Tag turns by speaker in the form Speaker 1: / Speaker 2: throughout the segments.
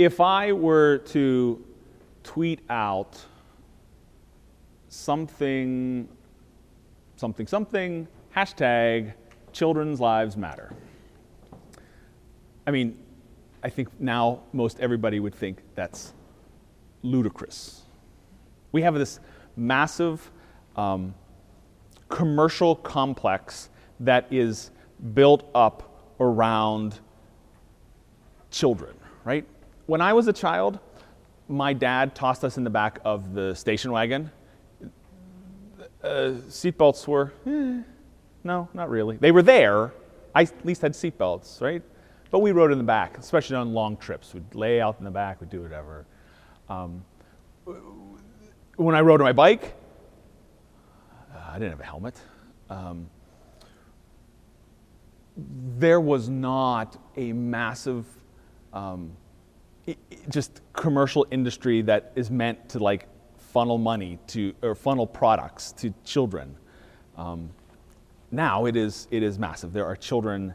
Speaker 1: if I were to tweet out something, something, something, hashtag children's lives matter. I mean, I think now most everybody would think that's ludicrous. We have this massive um, commercial complex that is built up around children, right? When I was a child, my dad tossed us in the back of the station wagon. Uh, seatbelts were, eh, no, not really. They were there. I at least had seatbelts, right? But we rode in the back, especially on long trips. We'd lay out in the back, we'd do whatever. Um, when I rode my bike, uh, I didn't have a helmet. Um, there was not a massive, um, just commercial industry that is meant to like funnel money to or funnel products to children. Um, now it is it is massive. There are children.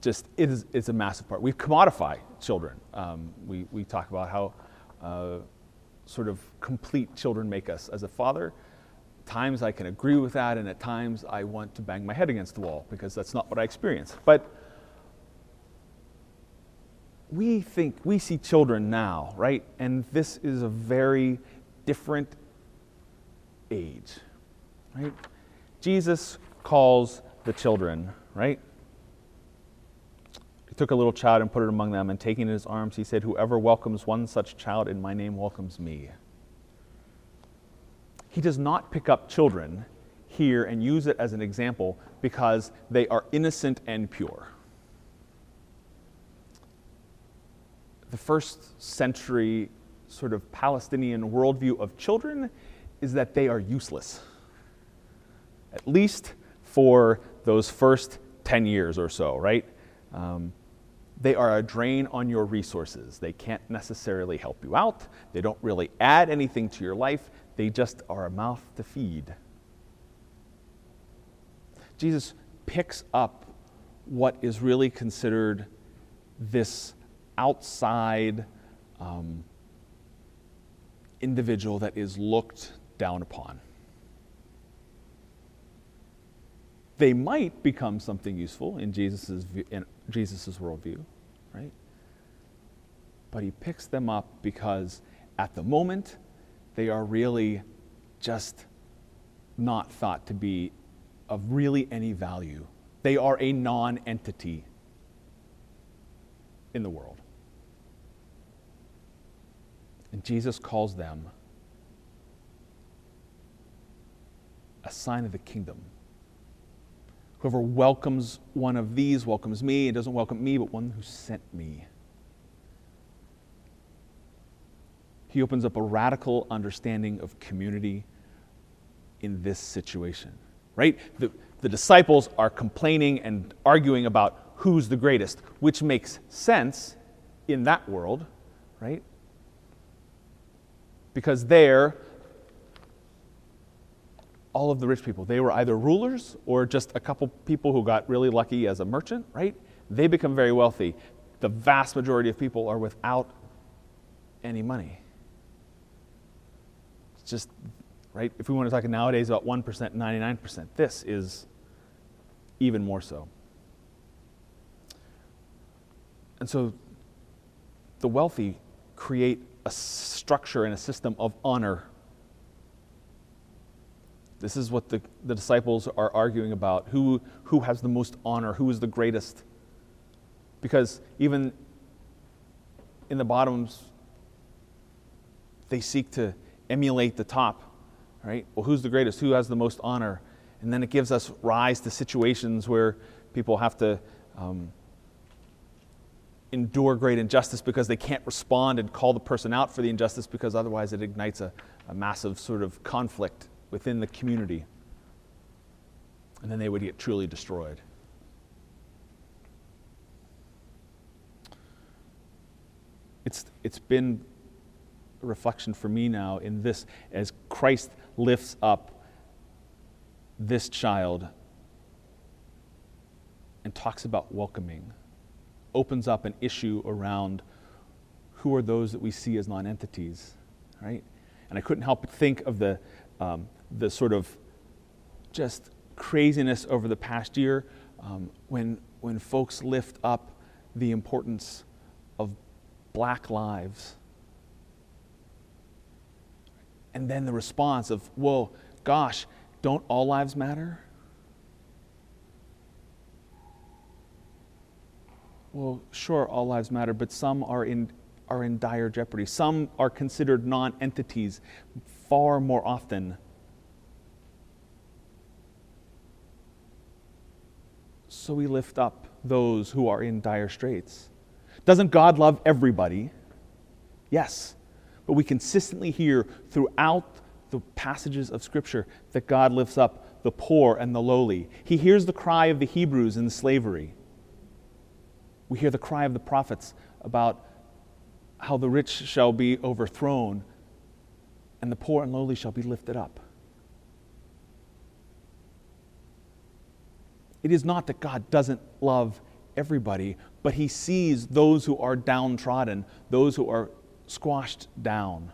Speaker 1: Just it is it's a massive part. We commodify children. Um, we we talk about how uh, sort of complete children make us as a father. Times I can agree with that, and at times I want to bang my head against the wall because that's not what I experience. But we think we see children now, right? And this is a very different age, right? Jesus calls the children, right? He took a little child and put it among them, and taking it in his arms, he said, Whoever welcomes one such child in my name welcomes me. He does not pick up children here and use it as an example because they are innocent and pure. The first century sort of Palestinian worldview of children is that they are useless, at least for those first 10 years or so, right? Um, they are a drain on your resources. They can't necessarily help you out. They don't really add anything to your life. They just are a mouth to feed. Jesus picks up what is really considered this outside um, individual that is looked down upon. They might become something useful in Jesus' in Jesus's worldview, right? But he picks them up because at the moment they are really just not thought to be of really any value. They are a non entity in the world. And Jesus calls them a sign of the kingdom. Whoever welcomes one of these welcomes me. It doesn't welcome me, but one who sent me. He opens up a radical understanding of community in this situation, right? The, the disciples are complaining and arguing about who's the greatest, which makes sense in that world, right? Because there, all of the rich people, they were either rulers or just a couple people who got really lucky as a merchant, right? They become very wealthy. The vast majority of people are without any money. It's just, right? If we want to talk nowadays about 1%, 99%, this is even more so. And so the wealthy create a structure and a system of honor. This is what the, the disciples are arguing about who, who has the most honor, who is the greatest. Because even in the bottoms, they seek to emulate the top, right? Well, who's the greatest? Who has the most honor? And then it gives us rise to situations where people have to um, endure great injustice because they can't respond and call the person out for the injustice because otherwise it ignites a, a massive sort of conflict within the community. And then they would get truly destroyed. It's, it's been a reflection for me now in this as Christ lifts up this child and talks about welcoming opens up an issue around who are those that we see as non-entities, right? And I couldn't help but think of the, um, the sort of just craziness over the past year um, when, when folks lift up the importance of black lives. And then the response of, whoa, gosh, don't all lives matter? Well, sure, all lives matter, but some are in, are in dire jeopardy. Some are considered non entities far more often. So we lift up those who are in dire straits. Doesn't God love everybody? Yes. But we consistently hear throughout the passages of Scripture that God lifts up the poor and the lowly. He hears the cry of the Hebrews in slavery. We hear the cry of the prophets about how the rich shall be overthrown and the poor and lowly shall be lifted up. It is not that God doesn't love everybody, but He sees those who are downtrodden, those who are squashed down.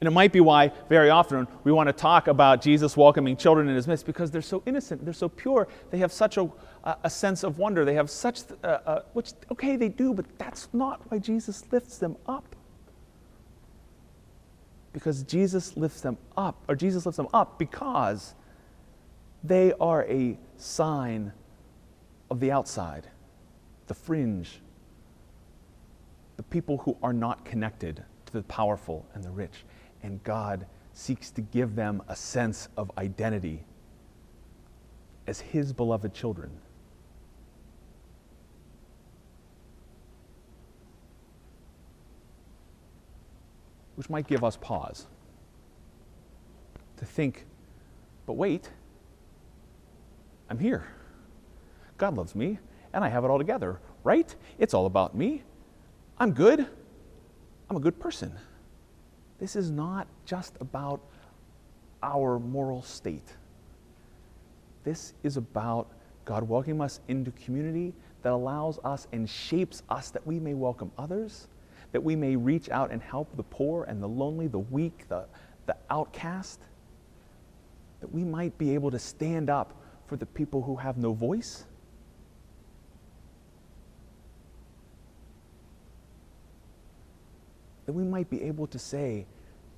Speaker 1: And it might be why, very often, we want to talk about Jesus welcoming children in his midst because they're so innocent, they're so pure, they have such a, a sense of wonder, they have such, uh, uh, which, okay, they do, but that's not why Jesus lifts them up. Because Jesus lifts them up, or Jesus lifts them up because they are a sign of the outside, the fringe, the people who are not connected to the powerful and the rich and God seeks to give them a sense of identity as His beloved children. Which might give us pause to think, but wait, I'm here. God loves me, and I have it all together, right? It's all about me. I'm good. I'm a good person. This is not just about our moral state. This is about God welcoming us into community that allows us and shapes us that we may welcome others, that we may reach out and help the poor and the lonely, the weak, the, the outcast, that we might be able to stand up for the people who have no voice that we might be able to say,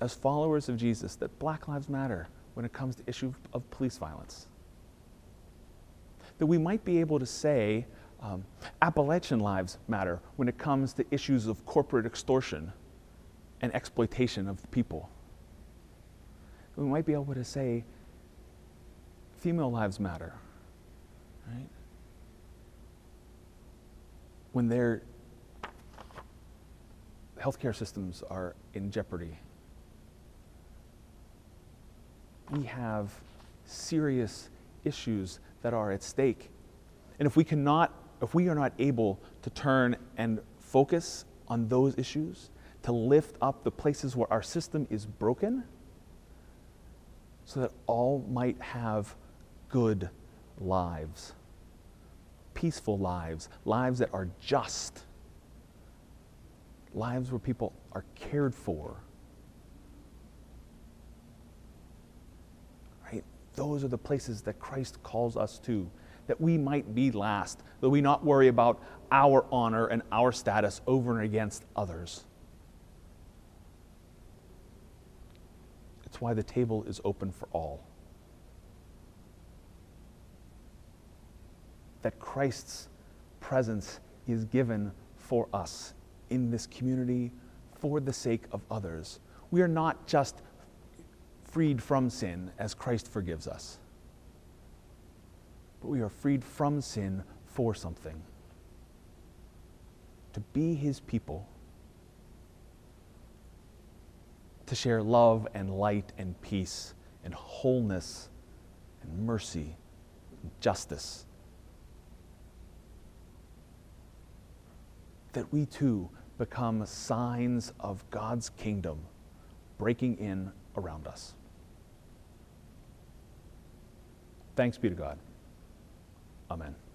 Speaker 1: as followers of Jesus, that Black Lives Matter when it comes to issue of police violence. That we might be able to say, um, Appalachian lives matter when it comes to issues of corporate extortion and exploitation of the people. We might be able to say, female lives matter, right? When they're healthcare systems are in jeopardy. We have serious issues that are at stake. And if we cannot, if we are not able to turn and focus on those issues, to lift up the places where our system is broken, so that all might have good lives, peaceful lives, lives that are just lives where people are cared for. Right? Those are the places that Christ calls us to, that we might be last, that we not worry about our honor and our status over and against others. It's why the table is open for all. That Christ's presence is given for us in this community for the sake of others. We are not just freed from sin as Christ forgives us, but we are freed from sin for something. To be his people, to share love and light and peace and wholeness and mercy and justice. That we too become signs of God's kingdom breaking in around us. Thanks be to God. Amen.